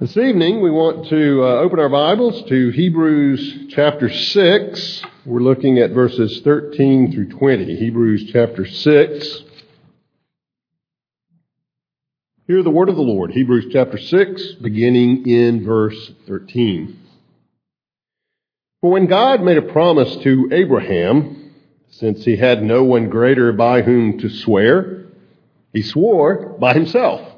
This evening, we want to uh, open our Bibles to Hebrews chapter 6. We're looking at verses 13 through 20. Hebrews chapter 6. Hear the word of the Lord. Hebrews chapter 6, beginning in verse 13. For when God made a promise to Abraham, since he had no one greater by whom to swear, he swore by himself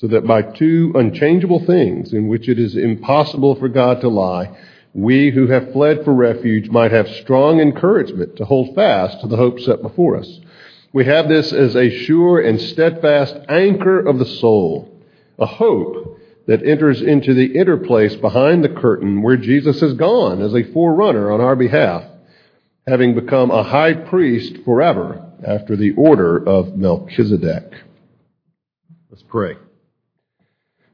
so that by two unchangeable things in which it is impossible for God to lie, we who have fled for refuge might have strong encouragement to hold fast to the hope set before us. We have this as a sure and steadfast anchor of the soul, a hope that enters into the inner place behind the curtain where Jesus has gone as a forerunner on our behalf, having become a high priest forever after the order of Melchizedek. Let's pray.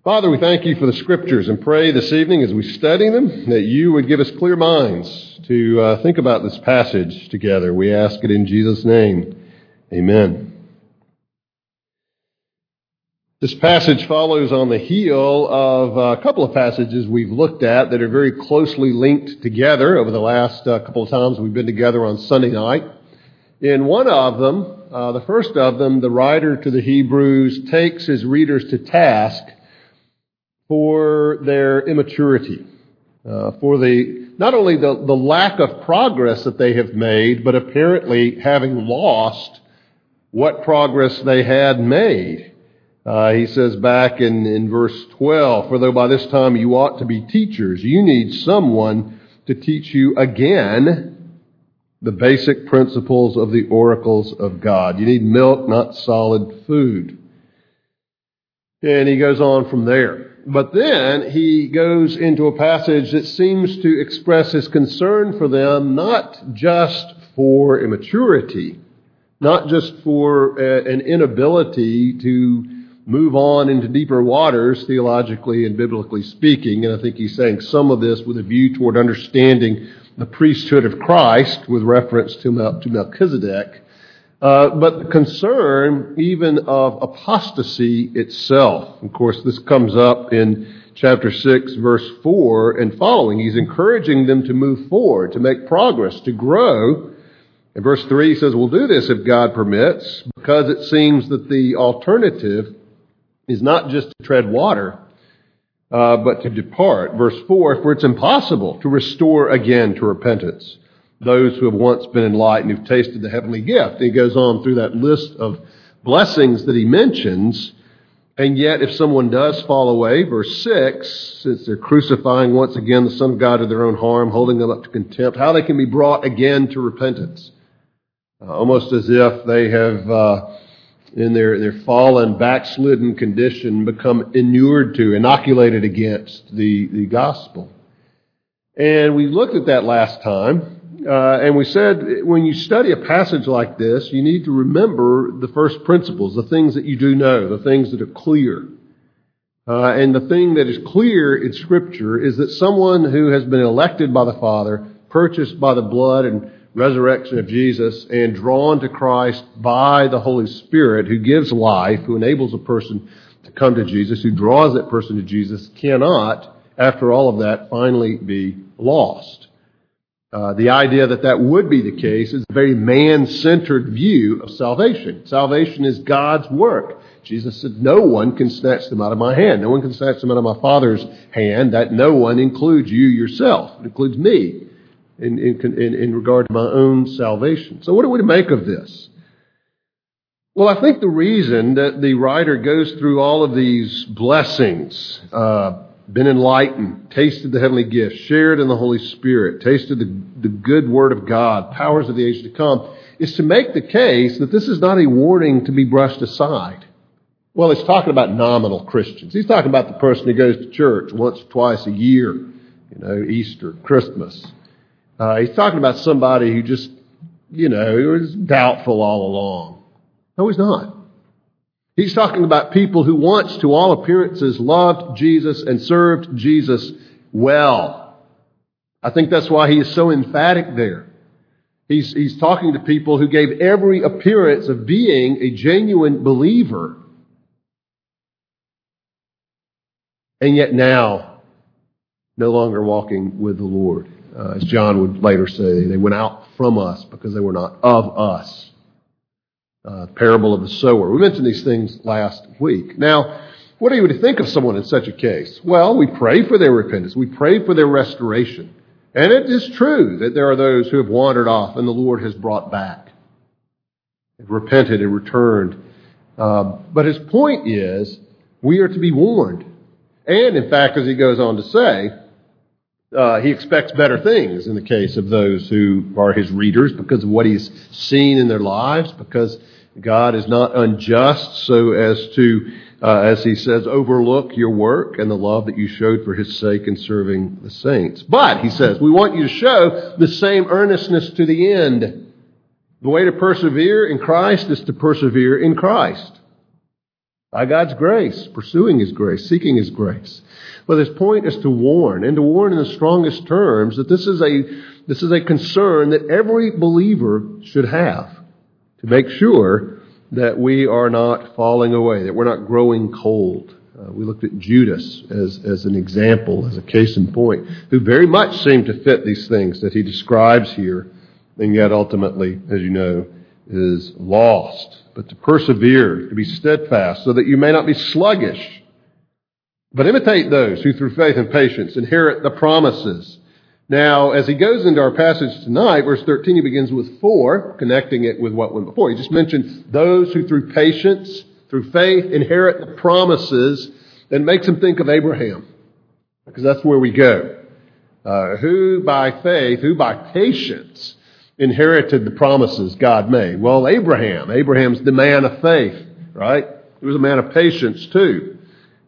Father, we thank you for the scriptures and pray this evening as we study them that you would give us clear minds to uh, think about this passage together. We ask it in Jesus' name. Amen. This passage follows on the heel of a couple of passages we've looked at that are very closely linked together over the last uh, couple of times we've been together on Sunday night. In one of them, uh, the first of them, the writer to the Hebrews takes his readers to task for their immaturity, uh, for the not only the, the lack of progress that they have made, but apparently having lost what progress they had made. Uh, he says back in, in verse 12, For though by this time you ought to be teachers, you need someone to teach you again the basic principles of the oracles of God. You need milk, not solid food. And he goes on from there. But then he goes into a passage that seems to express his concern for them, not just for immaturity, not just for a, an inability to move on into deeper waters, theologically and biblically speaking. And I think he's saying some of this with a view toward understanding the priesthood of Christ with reference to Melchizedek. Uh, but the concern even of apostasy itself. Of course, this comes up in chapter 6, verse 4 and following. He's encouraging them to move forward, to make progress, to grow. In verse 3, he says, We'll do this if God permits, because it seems that the alternative is not just to tread water, uh, but to depart. Verse 4, for it's impossible to restore again to repentance those who have once been enlightened, who've tasted the heavenly gift. And he goes on through that list of blessings that he mentions. And yet, if someone does fall away, verse 6, since they're crucifying once again the Son of God to their own harm, holding them up to contempt, how they can be brought again to repentance. Uh, almost as if they have, uh, in their, their fallen, backslidden condition, become inured to, inoculated against the, the gospel. And we looked at that last time. Uh, and we said when you study a passage like this, you need to remember the first principles, the things that you do know, the things that are clear. Uh, and the thing that is clear in Scripture is that someone who has been elected by the Father, purchased by the blood and resurrection of Jesus, and drawn to Christ by the Holy Spirit, who gives life, who enables a person to come to Jesus, who draws that person to Jesus, cannot, after all of that, finally be lost. Uh, the idea that that would be the case is a very man-centered view of salvation. Salvation is God's work. Jesus said, no one can snatch them out of my hand. No one can snatch them out of my Father's hand. That no one includes you yourself. It includes me in, in, in, in regard to my own salvation. So what are we to make of this? Well, I think the reason that the writer goes through all of these blessings, uh, been enlightened, tasted the heavenly gift, shared in the Holy Spirit, tasted the, the good word of God, powers of the age to come, is to make the case that this is not a warning to be brushed aside. Well, he's talking about nominal Christians. He's talking about the person who goes to church once or twice a year, you know, Easter, Christmas. Uh, he's talking about somebody who just, you know, was doubtful all along. No, he's not. He's talking about people who once, to all appearances, loved Jesus and served Jesus well. I think that's why he is so emphatic there. He's, he's talking to people who gave every appearance of being a genuine believer. And yet now, no longer walking with the Lord. Uh, as John would later say, they went out from us because they were not of us uh, parable of the sower. We mentioned these things last week. Now, what are you to think of someone in such a case? Well, we pray for their repentance. We pray for their restoration. And it is true that there are those who have wandered off and the Lord has brought back. They've repented and returned. Uh, but his point is, we are to be warned. And in fact, as he goes on to say, uh, he expects better things in the case of those who are his readers because of what he's seen in their lives, because God is not unjust so as to, uh, as he says, overlook your work and the love that you showed for his sake in serving the saints. But, he says, we want you to show the same earnestness to the end. The way to persevere in Christ is to persevere in Christ. By God's grace, pursuing his grace, seeking his grace. But his point is to warn, and to warn in the strongest terms that this is a, this is a concern that every believer should have to make sure that we are not falling away, that we're not growing cold. Uh, we looked at Judas as, as an example, as a case in point, who very much seemed to fit these things that he describes here, and yet ultimately, as you know, is lost. But to persevere, to be steadfast, so that you may not be sluggish, but imitate those who through faith and patience inherit the promises. Now, as he goes into our passage tonight, verse 13, he begins with four, connecting it with what went before. He just mentioned those who through patience, through faith, inherit the promises, and makes him think of Abraham. Because that's where we go. Uh, who by faith, who by patience inherited the promises God made? Well, Abraham. Abraham's the man of faith, right? He was a man of patience too,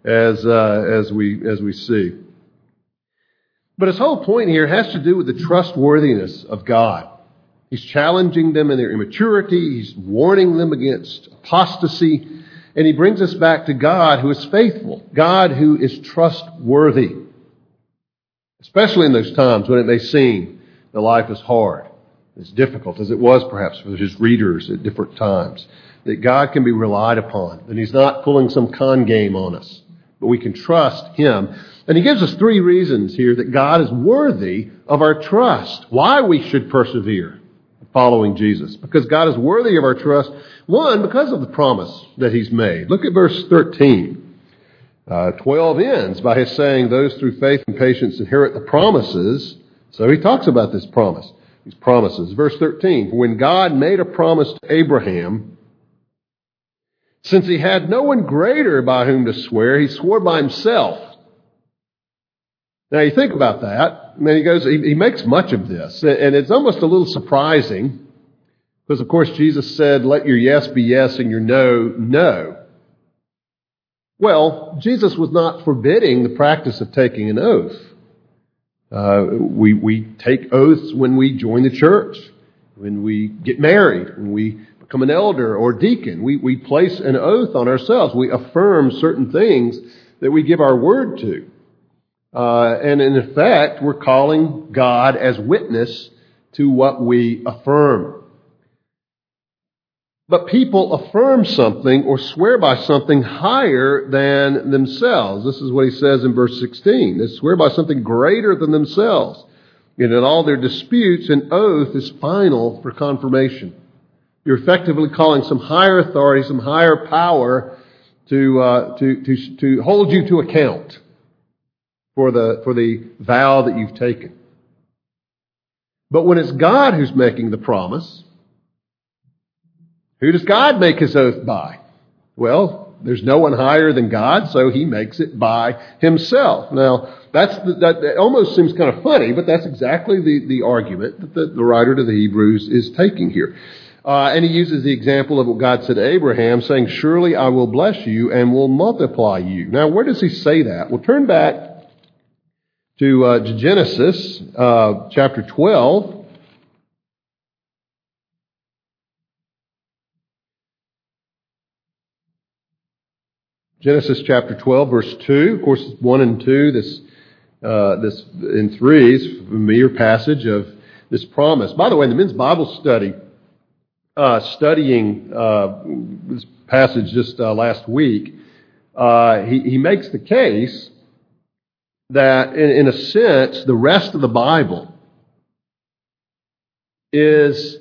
as, uh, as, we, as we see. But his whole point here has to do with the trustworthiness of God. He's challenging them in their immaturity. He's warning them against apostasy. And he brings us back to God who is faithful, God who is trustworthy. Especially in those times when it may seem that life is hard, as difficult as it was perhaps for his readers at different times. That God can be relied upon, that he's not pulling some con game on us, but we can trust him and he gives us three reasons here that God is worthy of our trust. Why we should persevere following Jesus. Because God is worthy of our trust. One, because of the promise that he's made. Look at verse 13. Uh, 12 ends by his saying, Those through faith and patience inherit the promises. So he talks about this promise, these promises. Verse 13. When God made a promise to Abraham, since he had no one greater by whom to swear, he swore by himself now you think about that, and he goes, he, he makes much of this, and it's almost a little surprising, because of course Jesus said, let your yes be yes and your no, no. Well, Jesus was not forbidding the practice of taking an oath. Uh, we, we take oaths when we join the church, when we get married, when we become an elder or deacon. We, we place an oath on ourselves. We affirm certain things that we give our word to. Uh, and in effect, we're calling God as witness to what we affirm. But people affirm something or swear by something higher than themselves. This is what he says in verse 16. They swear by something greater than themselves. And in all their disputes, an oath is final for confirmation. You're effectively calling some higher authority, some higher power to, uh, to, to, to hold you to account for the, for the vow that you've taken. But when it's God who's making the promise, who does God make his oath by? Well, there's no one higher than God, so he makes it by himself. Now, that's the, that, that, almost seems kind of funny, but that's exactly the, the argument that the, the writer to the Hebrews is taking here. Uh, and he uses the example of what God said to Abraham, saying, Surely I will bless you and will multiply you. Now, where does he say that? Well, turn back to uh, Genesis uh, chapter 12. Genesis chapter 12, verse 2. Of course, 1 and 2, this, uh, this in 3 is a familiar passage of this promise. By the way, in the men's Bible study, uh, studying uh, this passage just uh, last week, he, he makes the case that, in, a sense, the rest of the Bible is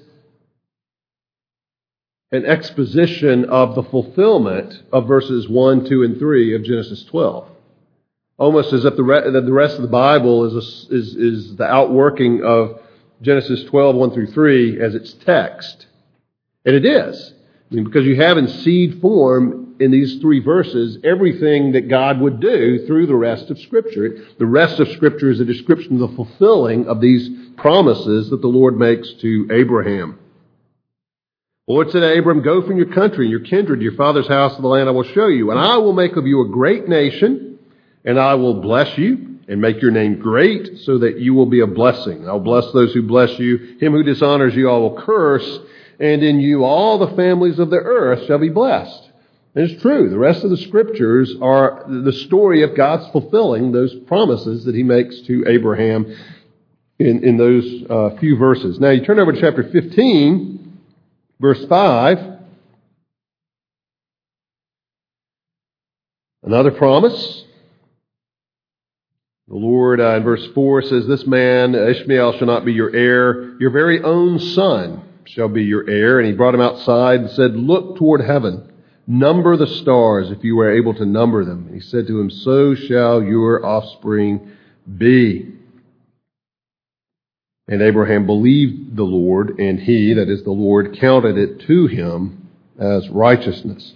an exposition of the fulfillment of verses 1, 2, and 3 of Genesis 12. Almost as if the rest of the Bible is, a, is, is the outworking of Genesis 12, 1 through 3 as its text. And it is. I mean, because you have in seed form in these three verses everything that God would do through the rest of Scripture. The rest of Scripture is a description of the fulfilling of these promises that the Lord makes to Abraham. The Lord said to Abram, Go from your country and your kindred, your father's house, to the land I will show you, and I will make of you a great nation, and I will bless you and make your name great, so that you will be a blessing. I'll bless those who bless you. Him who dishonors you I will curse, and in you all the families of the earth shall be blessed. And it's true. The rest of the scriptures are the story of God's fulfilling those promises that he makes to Abraham in, in those uh, few verses. Now you turn over to chapter 15, verse 5. Another promise. The Lord uh, in verse 4 says, This man, Ishmael, shall not be your heir. Your very own son shall be your heir. And he brought him outside and said, Look toward heaven Number the stars if you are able to number them. And he said to him, So shall your offspring be. And Abraham believed the Lord, and he, that is the Lord, counted it to him as righteousness.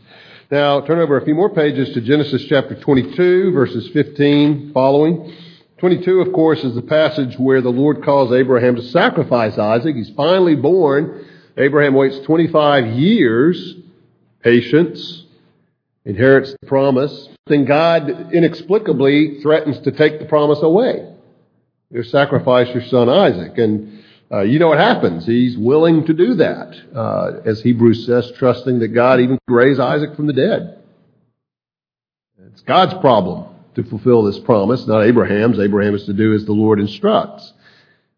Now, turn over a few more pages to Genesis chapter 22, verses 15 following. 22, of course, is the passage where the Lord calls Abraham to sacrifice Isaac. He's finally born. Abraham waits 25 years patience, inherits the promise, then God inexplicably threatens to take the promise away. You sacrifice your son Isaac. And uh, you know what happens. He's willing to do that. Uh, as Hebrews says, trusting that God even could raise Isaac from the dead. It's God's problem to fulfill this promise, not Abraham's. Abraham is to do as the Lord instructs.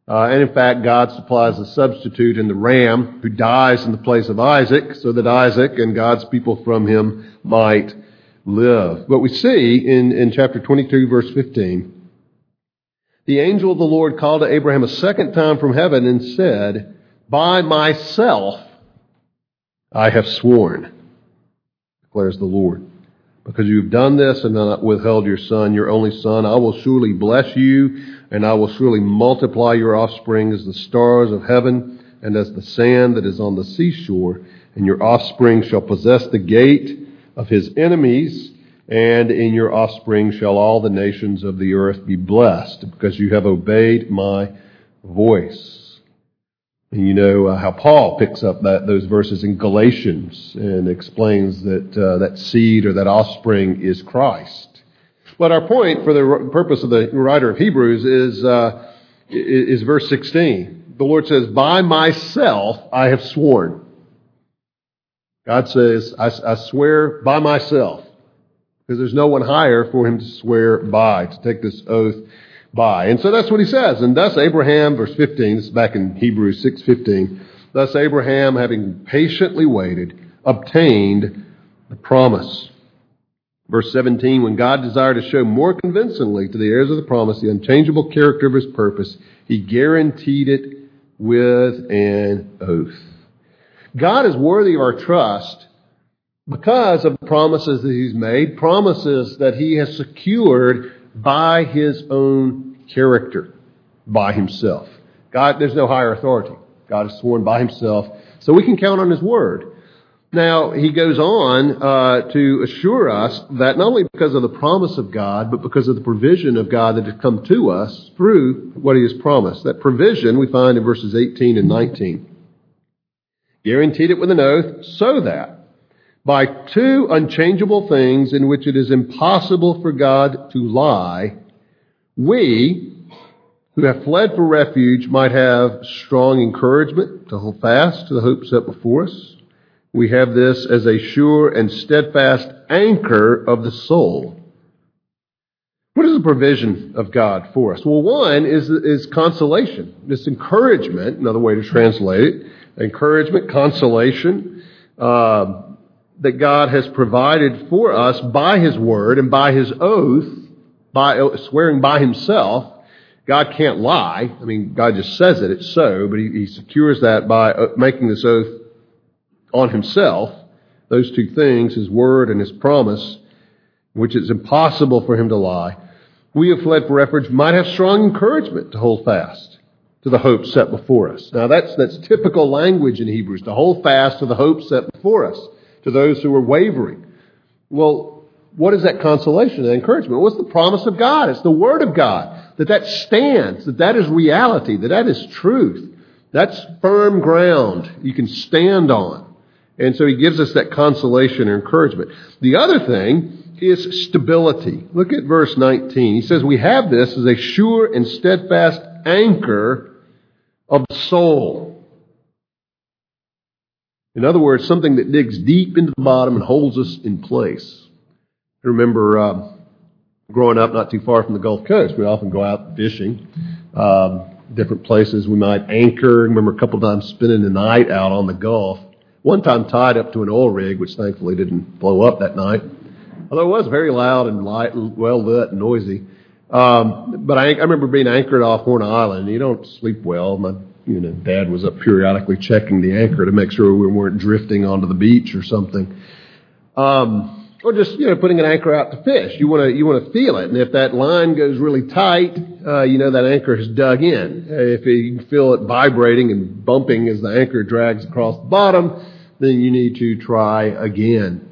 Uh, and in fact, God supplies a substitute in the ram who dies in the place of Isaac so that Isaac and God's people from him might live. But we see in, in chapter 22, verse 15, the angel of the Lord called to Abraham a second time from heaven and said, By myself I have sworn, declares the Lord. Because you've done this and not withheld your son, your only son, I will surely bless you and I will surely multiply your offspring as the stars of heaven and as the sand that is on the seashore, and your offspring shall possess the gate of his enemies, and in your offspring shall all the nations of the earth be blessed, because you have obeyed my voice. And you know uh, how Paul picks up that, those verses in Galatians and explains that uh, that seed or that offspring is Christ. But our point for the purpose of the writer of Hebrews is, uh, is verse 16. The Lord says, By myself I have sworn. God says, I, I swear by myself. Because there's no one higher for him to swear by, to take this oath by. And so that's what he says. And thus Abraham, verse 15, this is back in Hebrews 6.15, thus Abraham, having patiently waited, obtained the promise. Verse 17, when God desired to show more convincingly to the heirs of the promise the unchangeable character of his purpose, he guaranteed it with an oath. God is worthy of our trust because of the promises that he's made, promises that he has secured by his own character, by himself. God, there's no higher authority. God is sworn by himself, so we can count on his word. Now, he goes on uh, to assure us that not only because of the promise of God, but because of the provision of God that has come to us through what he has promised. That provision we find in verses 18 and 19. Guaranteed it with an oath so that by two unchangeable things in which it is impossible for God to lie, we, who have fled for refuge, might have strong encouragement to hold fast to the hope set before us we have this as a sure and steadfast anchor of the soul. What is the provision of God for us? Well, one is, is consolation, this encouragement, another way to translate it, encouragement, consolation, uh, that God has provided for us by His Word and by His oath, by swearing by Himself. God can't lie. I mean, God just says it, it's so, but He, he secures that by uh, making this oath on himself, those two things, his word and his promise, which it's impossible for him to lie, we have fled for refuge might have strong encouragement to hold fast to the hope set before us. Now that's, that's typical language in Hebrews, to hold fast to the hope set before us, to those who are wavering. Well, what is that consolation, that encouragement? What's the promise of God? It's the Word of God. That that stands, that that is reality, that that is truth. That's firm ground you can stand on. And so he gives us that consolation and encouragement. The other thing is stability. Look at verse 19. He says, We have this as a sure and steadfast anchor of the soul. In other words, something that digs deep into the bottom and holds us in place. I remember uh, growing up not too far from the Gulf Coast, we often go out fishing. Um, different places we might anchor. I remember a couple times spending the night out on the Gulf one time tied up to an oil rig, which thankfully didn't blow up that night. Although it was very loud and light, well lit and noisy. Um, but I, I remember being anchored off Horn Island. You don't sleep well. My you know, dad was up periodically checking the anchor to make sure we weren't drifting onto the beach or something. Um, or just you know putting an anchor out to fish. You want to you want to feel it, and if that line goes really tight, uh, you know that anchor has dug in. If you feel it vibrating and bumping as the anchor drags across the bottom, then you need to try again.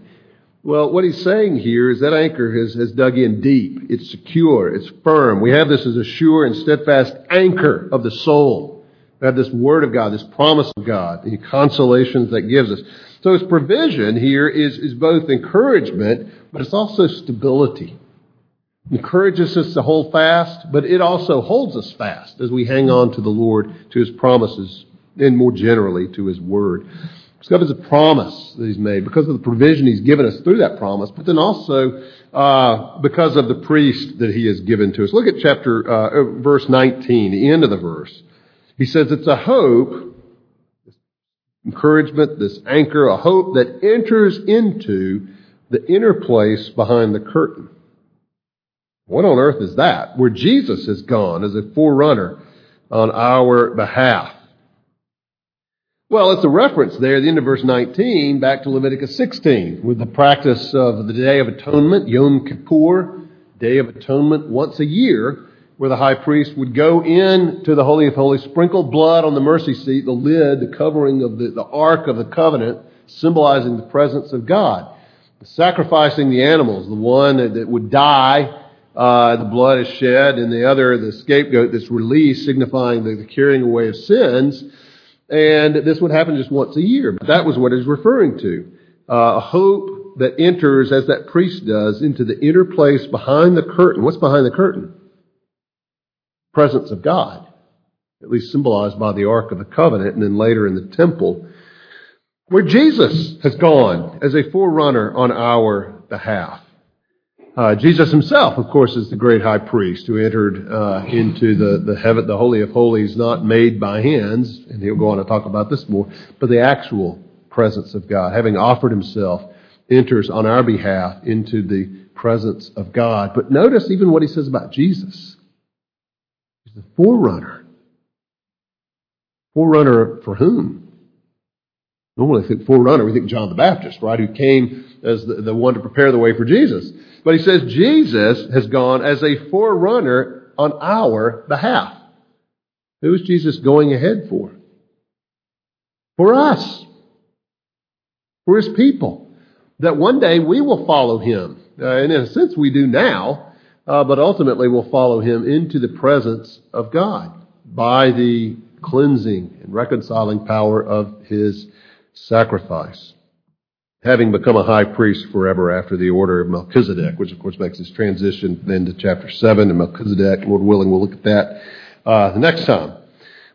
Well, what he's saying here is that anchor has, has dug in deep. It's secure. It's firm. We have this as a sure and steadfast anchor of the soul. We have this word of God, this promise of God, the consolations that gives us. So his provision here is, is both encouragement, but it's also stability. It encourages us to hold fast, but it also holds us fast as we hang on to the Lord, to his promises, and more generally to his word. Of the promise that he's made, because of the provision he's given us through that promise, but then also uh, because of the priest that he has given to us. Look at chapter uh, uh verse 19, the end of the verse. He says it's a hope, encouragement, this anchor, a hope that enters into the inner place behind the curtain. What on earth is that? Where Jesus has gone as a forerunner on our behalf. Well, it's a reference there at the end of verse 19 back to Leviticus 16 with the practice of the Day of Atonement, Yom Kippur, Day of Atonement once a year, where the high priest would go in to the Holy of Holies, sprinkle blood on the mercy seat, the lid, the covering of the, the Ark of the Covenant, symbolizing the presence of God. Sacrificing the animals, the one that, that would die, uh, the blood is shed, and the other, the scapegoat that's released, signifying the, the carrying away of sins. And this would happen just once a year. But that was what he's referring to. Uh, a hope that enters, as that priest does, into the inner place behind the curtain. What's behind the curtain? Presence of God. At least symbolized by the Ark of the Covenant and then later in the temple. Where Jesus has gone as a forerunner on our behalf. Uh, Jesus himself, of course, is the great high priest who entered uh, into the, the heaven, the holy of holies, not made by hands, and he'll go on to talk about this more, but the actual presence of God, having offered himself, enters on our behalf into the presence of God. But notice even what he says about Jesus. He's the forerunner. Forerunner for whom? Normally, I think forerunner, we think John the Baptist, right, who came as the, the one to prepare the way for Jesus. But he says Jesus has gone as a forerunner on our behalf. Who is Jesus going ahead for? For us. For his people. That one day we will follow him. Uh, and in a sense, we do now, uh, but ultimately we'll follow him into the presence of God by the cleansing and reconciling power of his sacrifice. Having become a high priest forever after the order of Melchizedek, which of course makes this transition then to chapter 7 and Melchizedek, Lord willing, we'll look at that uh, the next time.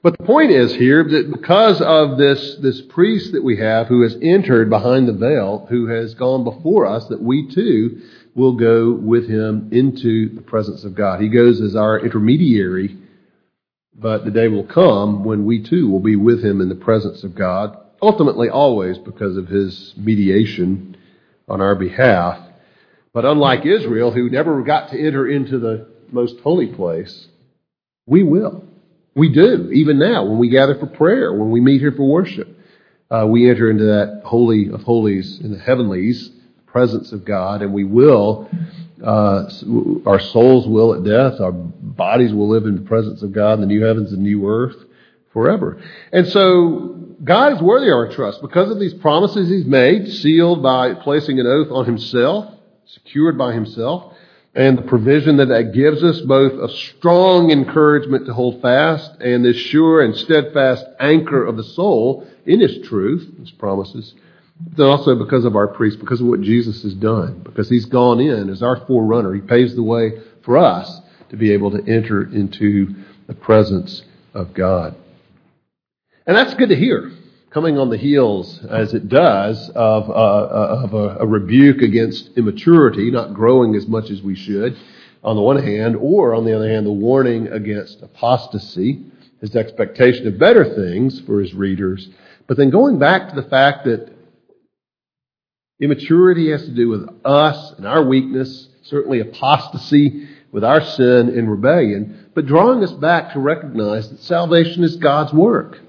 But the point is here that because of this, this priest that we have who has entered behind the veil, who has gone before us, that we too will go with him into the presence of God. He goes as our intermediary, but the day will come when we too will be with him in the presence of God ultimately always because of his mediation on our behalf. But unlike Israel, who never got to enter into the most holy place, we will. We do, even now, when we gather for prayer, when we meet here for worship. Uh, we enter into that holy of holies in the heavenlies, presence of God, and we will, uh, our souls will at death, our bodies will live in the presence of God in the new heavens and new earth forever. And so God is worthy of our trust because of these promises He's made, sealed by placing an oath on Himself, secured by Himself, and the provision that that gives us, both a strong encouragement to hold fast and this sure and steadfast anchor of the soul in His truth, His promises, but also because of our priest, because of what Jesus has done, because He's gone in as our forerunner. He paves the way for us to be able to enter into the presence of God. And that's good to hear, coming on the heels, as it does, of, uh, uh, of a, a rebuke against immaturity, not growing as much as we should, on the one hand, or on the other hand, the warning against apostasy, his expectation of better things for his readers. But then going back to the fact that immaturity has to do with us and our weakness, certainly apostasy with our sin and rebellion, but drawing us back to recognize that salvation is God's work.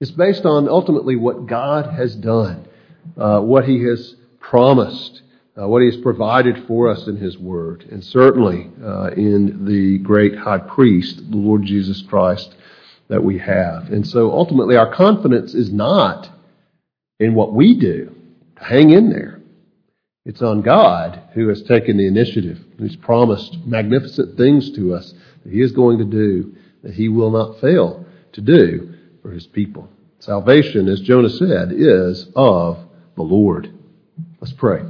It's based on ultimately what God has done, uh, what He has promised, uh, what He has provided for us in His Word, and certainly uh, in the great high priest, the Lord Jesus Christ, that we have. And so ultimately, our confidence is not in what we do to hang in there. It's on God who has taken the initiative, who's promised magnificent things to us that He is going to do, that He will not fail to do for his people. Salvation, as Jonah said, is of the Lord. Let's pray.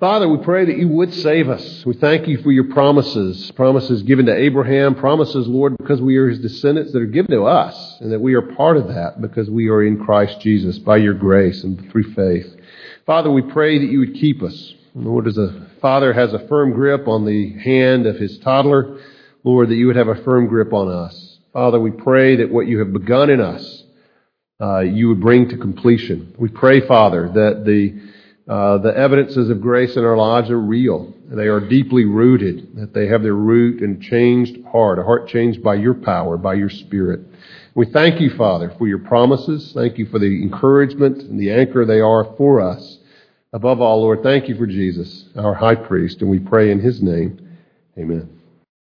Father, we pray that you would save us. We thank you for your promises, promises given to Abraham, promises, Lord, because we are his descendants that are given to us, and that we are part of that because we are in Christ Jesus by your grace and through faith. Father, we pray that you would keep us. Lord, as a father has a firm grip on the hand of his toddler, Lord, that you would have a firm grip on us. Father, we pray that what you have begun in us, uh, you would bring to completion. We pray, Father, that the uh, the evidences of grace in our lives are real. They are deeply rooted, that they have their root in a changed heart, a heart changed by your power, by your Spirit. We thank you, Father, for your promises. Thank you for the encouragement and the anchor they are for us. Above all, Lord, thank you for Jesus, our high priest, and we pray in his name. Amen.